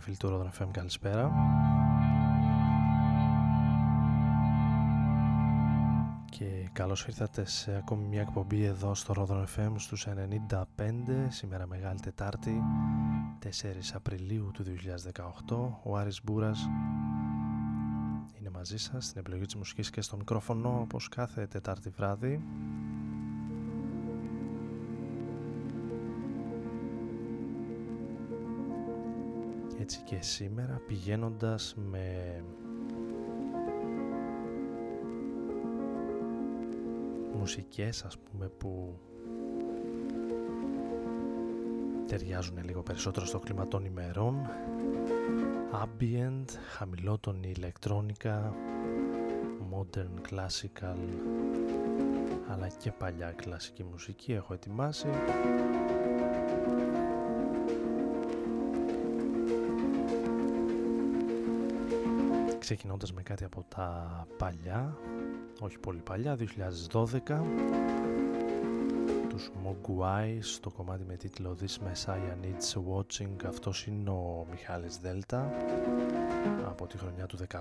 του Rodon FM καλησπέρα. Και καλώς ήρθατε σε ακόμη μια εκπομπή εδώ στο Rodon FM στους 95 σήμερα Μεγάλη Τετάρτη 4 Απριλίου του 2018 ο Άρης Μπούρας είναι μαζί σας στην επιλογή της μουσικής και στο μικρόφωνο όπως κάθε Τετάρτη βράδυ έτσι και σήμερα πηγαίνοντας με μουσικές ας πούμε που ταιριάζουν λίγο περισσότερο στο κλίμα των ημερών ambient, χαμηλότονη ηλεκτρόνικα modern classical αλλά και παλιά κλασική μουσική έχω ετοιμάσει ξεκινώντας με κάτι από τα παλιά όχι πολύ παλιά, 2012 τους Mogwai στο κομμάτι με τίτλο This Messiah Needs Watching αυτός είναι ο Μιχάλης Δέλτα από τη χρονιά του 15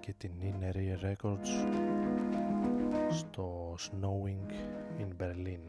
και την Inner Ear Records στο Snowing in Berlin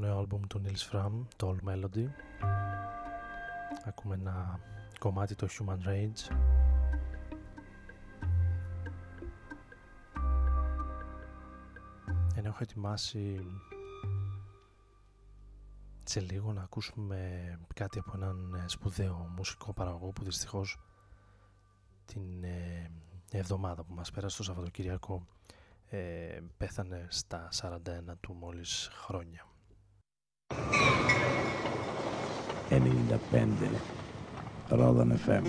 νέο άλμπουμ του Nils Fram, το All Melody. Ακούμε ένα κομμάτι το Human Rage. Ενώ έχω ετοιμάσει σε λίγο να ακούσουμε κάτι από έναν σπουδαίο μουσικό παραγωγό που δυστυχώς την ε, εβδομάδα που μας πέρασε το Σαββατοκυριακό ε, πέθανε στα 41 του μόλις χρόνια. 95 Ρόδον FM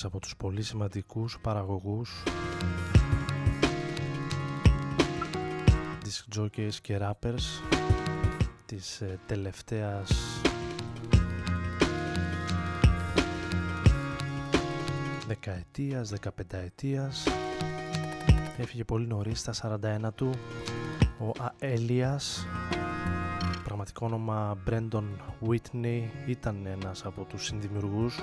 ένας από τους πολύ σημαντικούς παραγωγούς της jockeys και rappers της ε, τελευταίας δεκαετίας, δεκαπενταετίας. Έφυγε πολύ νωρίς στα 41 του ο Αέλιας. Πραγματικό όνομα Brandon Whitney ήταν ένας από τους συνδημιουργούς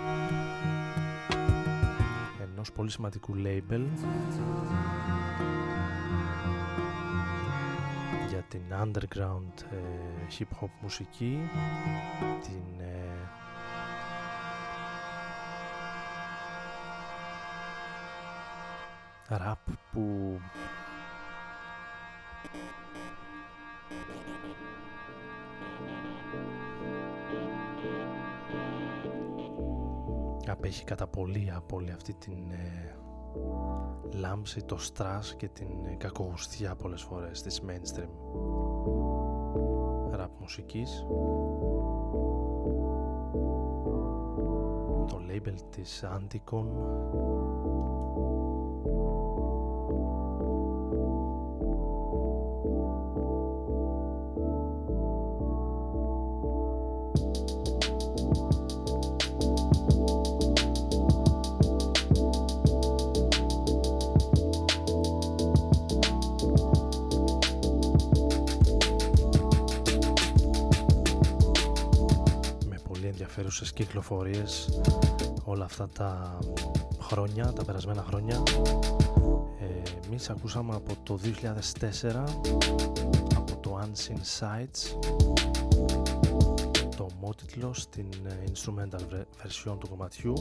ενός πολύ σημαντικού label για την underground ε, hip hop μουσική την ε, rap που απέχει κατά πολύ από όλη αυτή την ε, λάμψη, το στρας και την ε, κακογουστιά πολλές φορές της mainstream rap μουσικής. Το label της Anticon ενδιαφέρουσες κυκλοφορίες όλα αυτά τα χρόνια, τα περασμένα χρόνια. Ε, εμείς ακούσαμε από το 2004 από το Unseen Sights το μότιτλο στην ε, instrumental version του κομματιού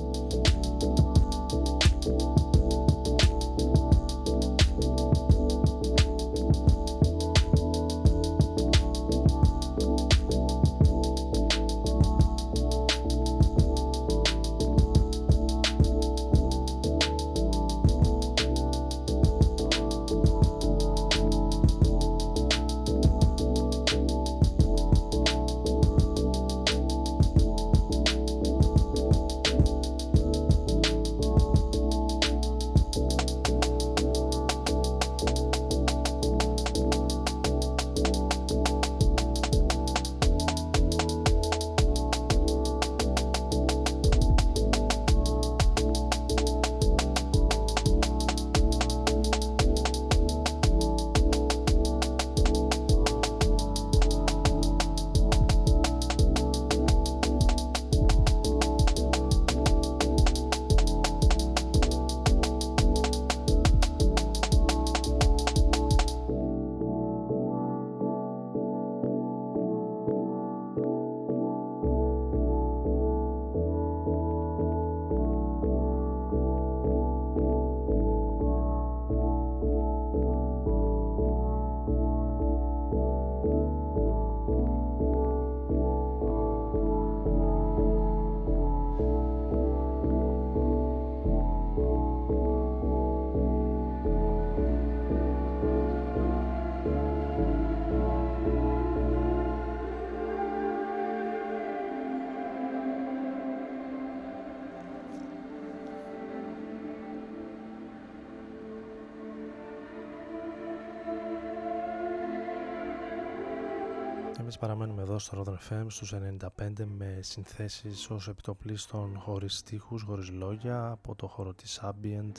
παραμένουμε εδώ στο Rodon FM στους 95 με συνθέσεις ως επιτοπλίστων χωρίς στίχους, χωρίς λόγια από το χώρο της ambient,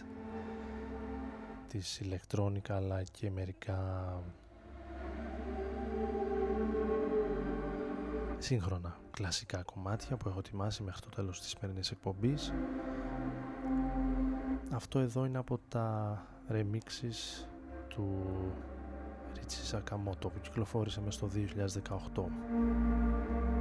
της ηλεκτρόνικα αλλά και μερικά σύγχρονα κλασικά κομμάτια που έχω ετοιμάσει μέχρι το τέλος της σημερινής εκπομπής. Αυτό εδώ είναι από τα remixes του Ρίτσι Σακαμότο που κυκλοφόρησε μέσα στο 2018.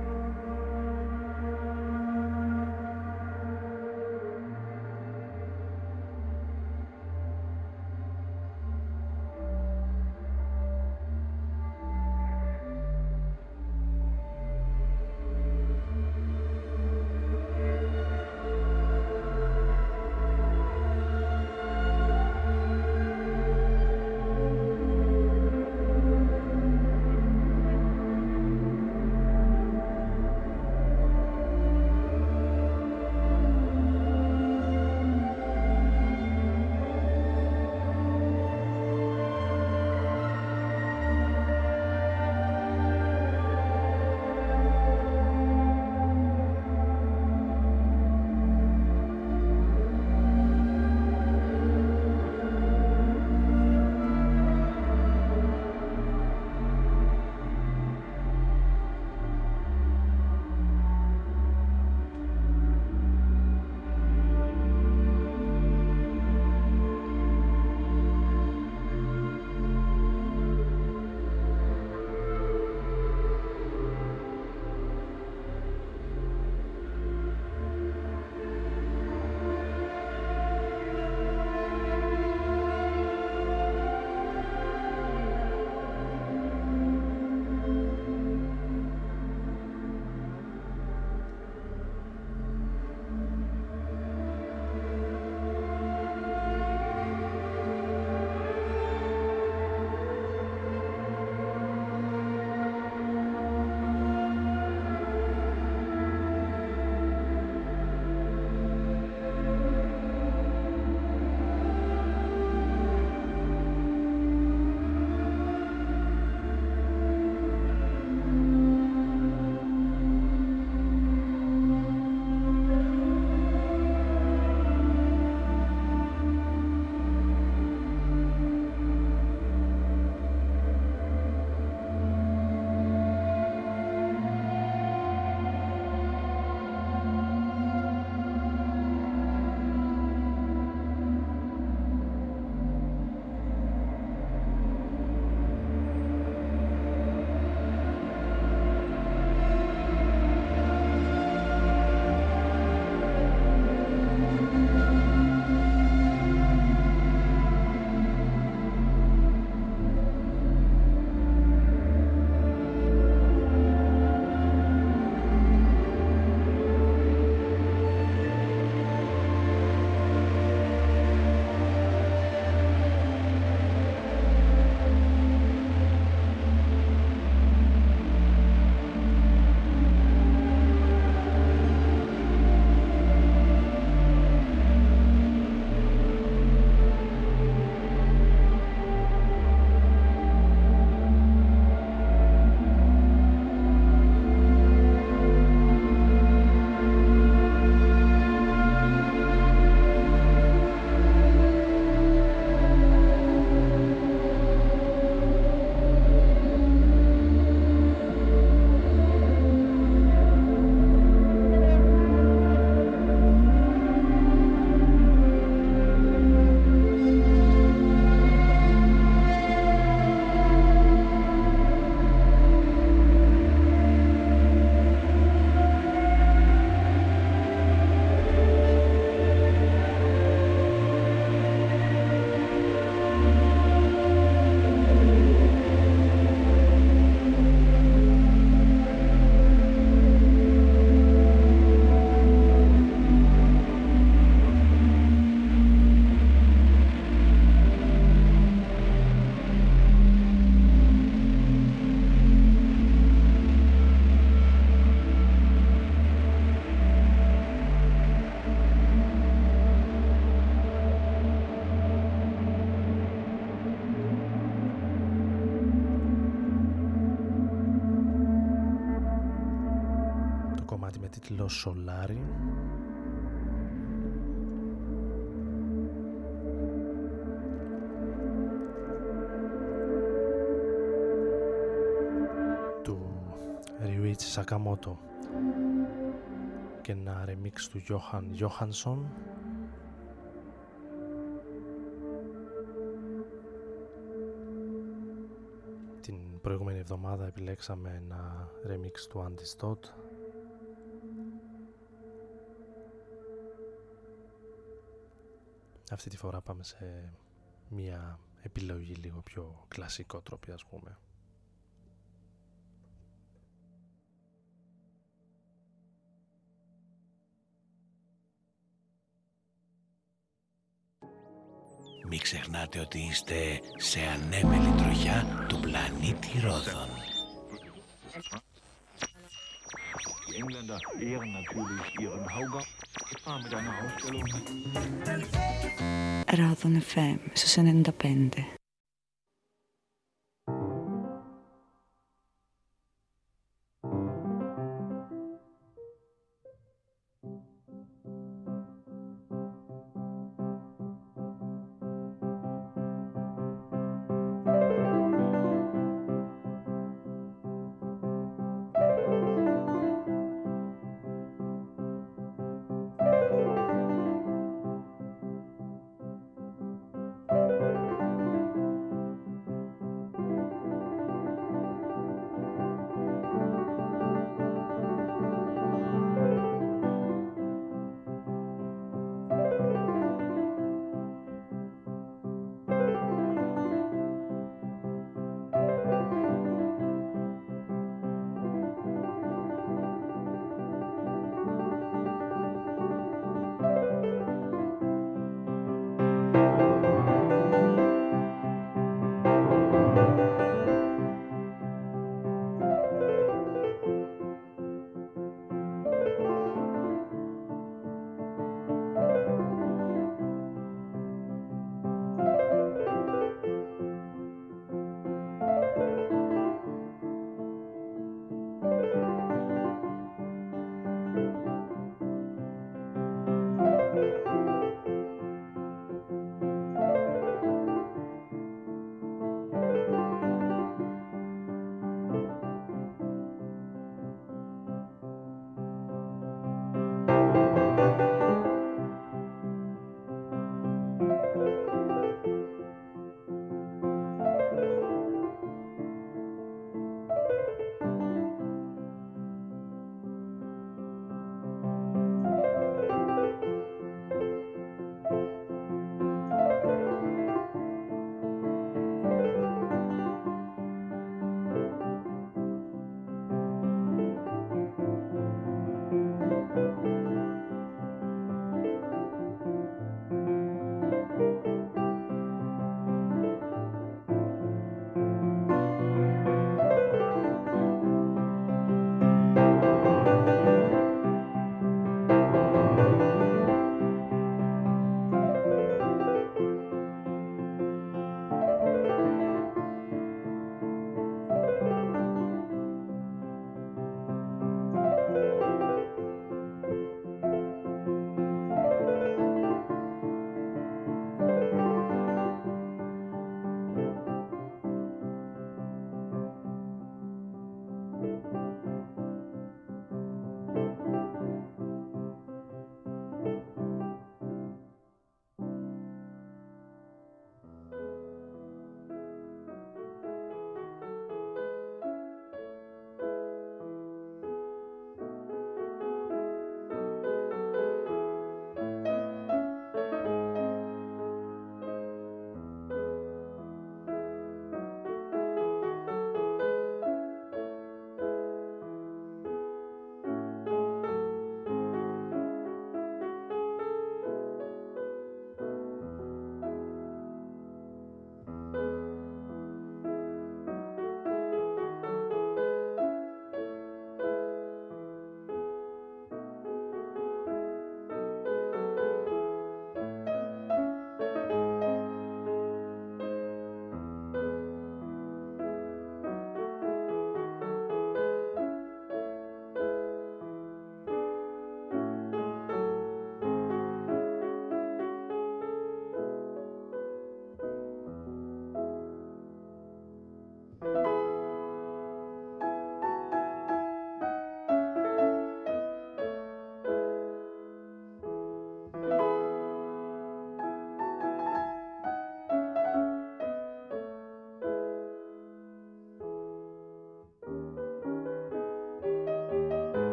Τίτλο Solari του Ryuichi Sakamoto. Και ένα remix του Johan Johansson. Την προηγούμενη εβδομάδα επιλέξαμε ένα remix του Andy Αυτή τη φορά πάμε σε μια επιλογή λίγο πιο κλασικό τρόπο ας πούμε. Μην ξεχνάτε ότι είστε σε ανέμελη τροχιά του πλανήτη Ρόδων. Die Engländer ehren natürlich ihren Hauger mit einer Ausstellung. Radon FM, 95.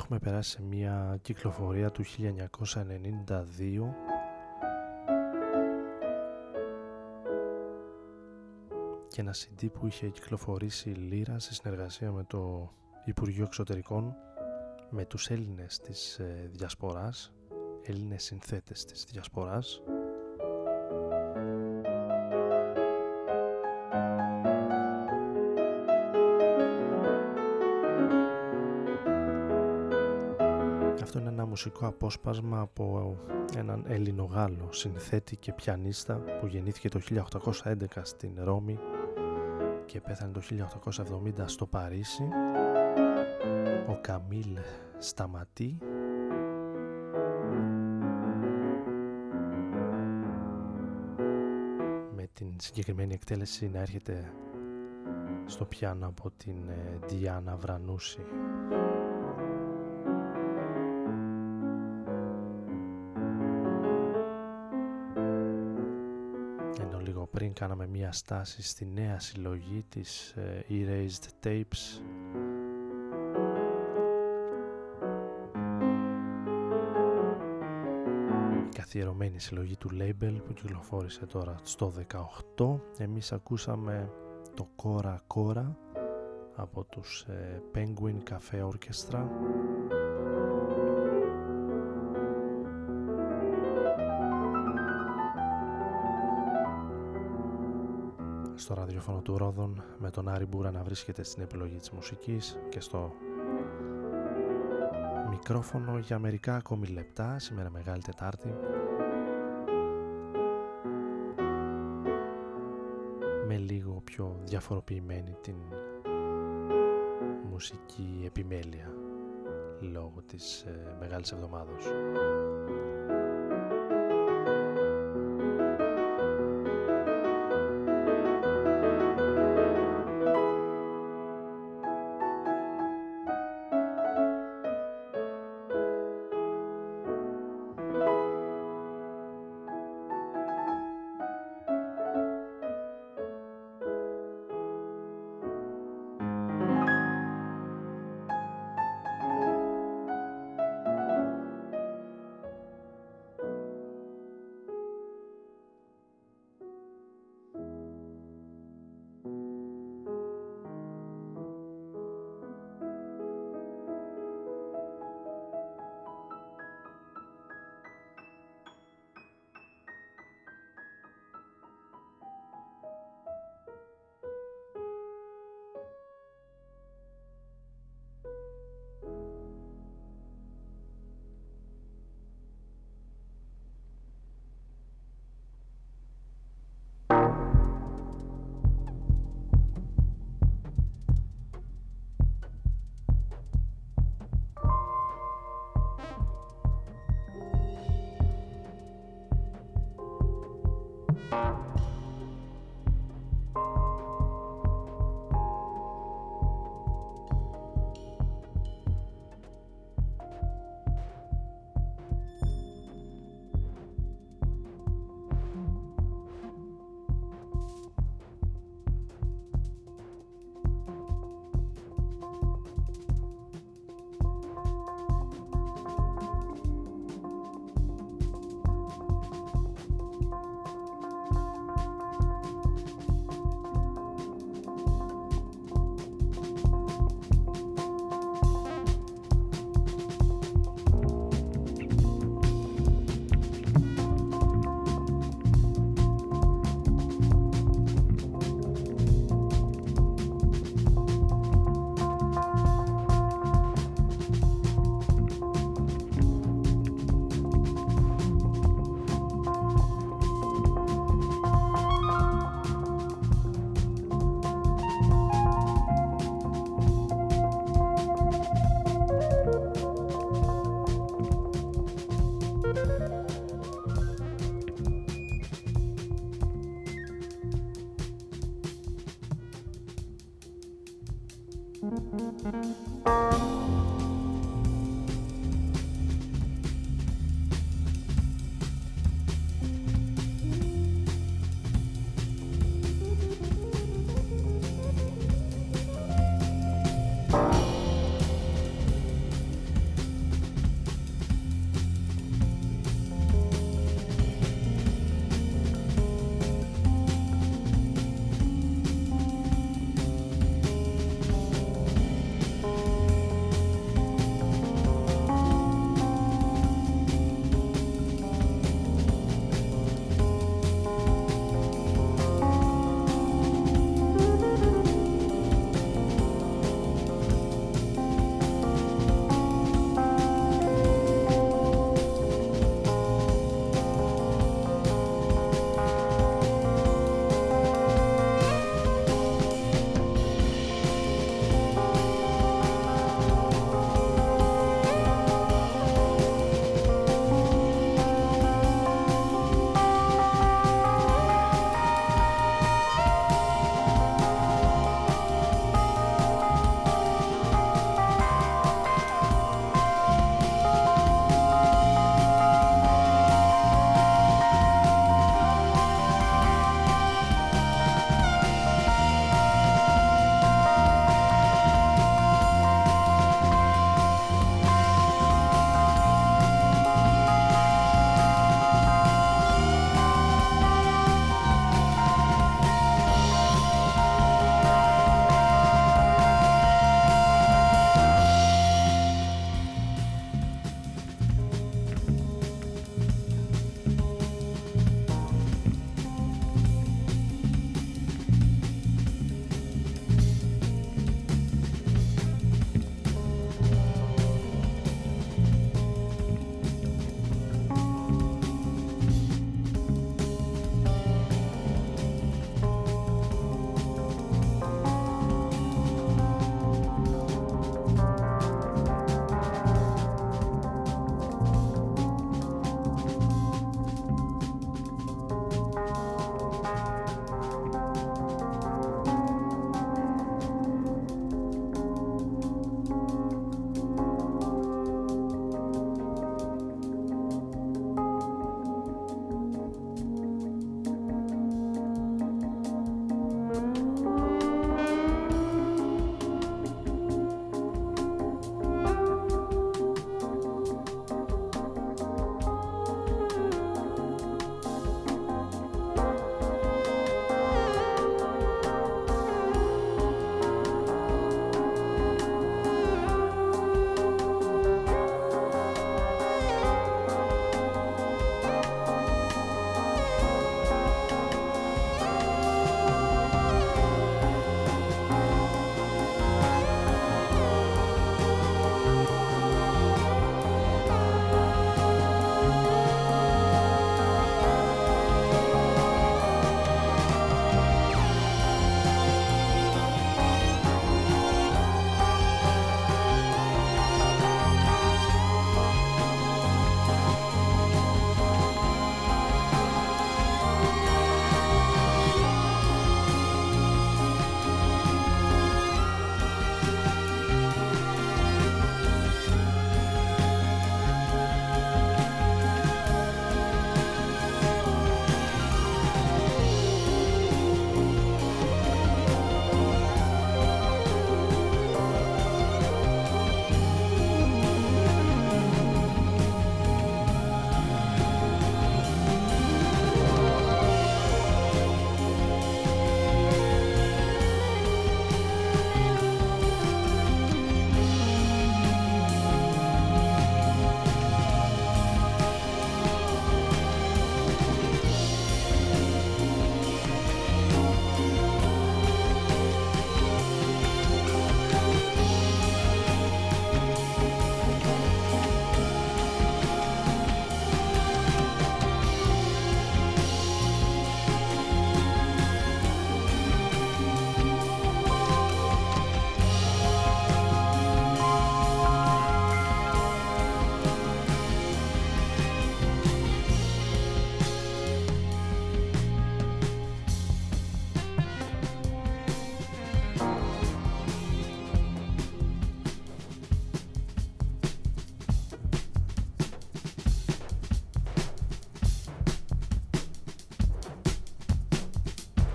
Έχουμε περάσει σε μια κυκλοφορία του 1992 και ένα CD που είχε κυκλοφορήσει η Λύρα σε συνεργασία με το Υπουργείο Εξωτερικών με τους Έλληνες της ε, Διασποράς Έλληνες συνθέτες της Διασποράς μουσικό απόσπασμα από έναν Ελληνογάλο συνθέτη και πιανίστα που γεννήθηκε το 1811 στην Ρώμη και πέθανε το 1870 στο Παρίσι. Ο Καμίλ Σταματή με την συγκεκριμένη εκτέλεση να έρχεται στο πιάνο από την Διάννα Βρανούση κάναμε μία στάση στη νέα συλλογή της uh, Erased Tapes. Η καθιερωμένη συλλογή του label που κυκλοφόρησε τώρα στο 18 εμείς ακούσαμε το Cora Cora από τους uh, Penguin Cafe Orchestra ραδιόφωνο του Ρόδων με τον Άρη Μπούρα να βρίσκεται στην επιλογή της μουσικής και στο μικρόφωνο για μερικά ακόμη λεπτά σήμερα Μεγάλη Τετάρτη με λίγο πιο διαφοροποιημένη την μουσική επιμέλεια λόγω της ε, Μεγάλης Εβδομάδος.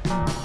Bye.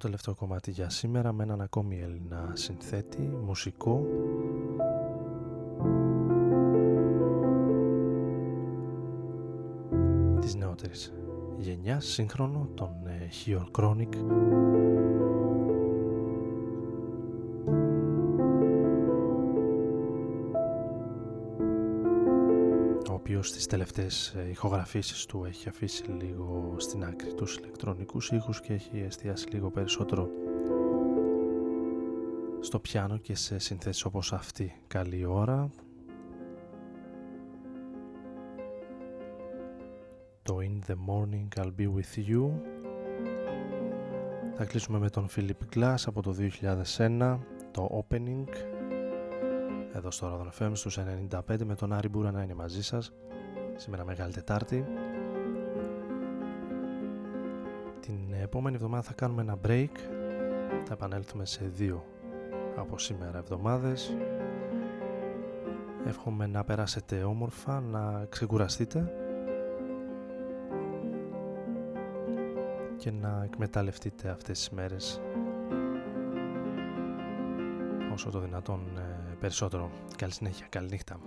Τελευταίο κομμάτι για σήμερα με έναν ακόμη Έλληνα συνθέτη, μουσικό. Της νεότερης γενιάς, σύγχρονο, τον Χιορ Κρόνικ οποίος στις τελευταίες ε, ηχογραφήσεις του έχει αφήσει λίγο στην άκρη τους ηλεκτρονικούς ήχους και έχει εστιάσει λίγο περισσότερο στο πιάνο και σε συνθέσεις όπως αυτή. Καλή ώρα. Το In the Morning I'll Be With You θα κλείσουμε με τον Philip Glass από το 2001 το Opening εδώ στο Rodon FM στους 95 με τον Άρη Μπούρα να είναι μαζί σας. Σήμερα Μεγάλη Τετάρτη. Την επόμενη εβδομάδα θα κάνουμε ένα break. Θα επανέλθουμε σε δύο από σήμερα εβδομάδες. Εύχομαι να περάσετε όμορφα να ξεκουραστείτε και να εκμεταλλευτείτε αυτές τις μέρες όσο το δυνατόν ε, περισσότερο. Καλή συνέχεια, καλή νύχτα.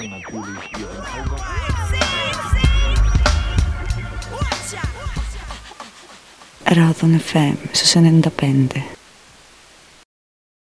Engländer ehren natürlich ihren Hauber. Ρόδον FM στους 95.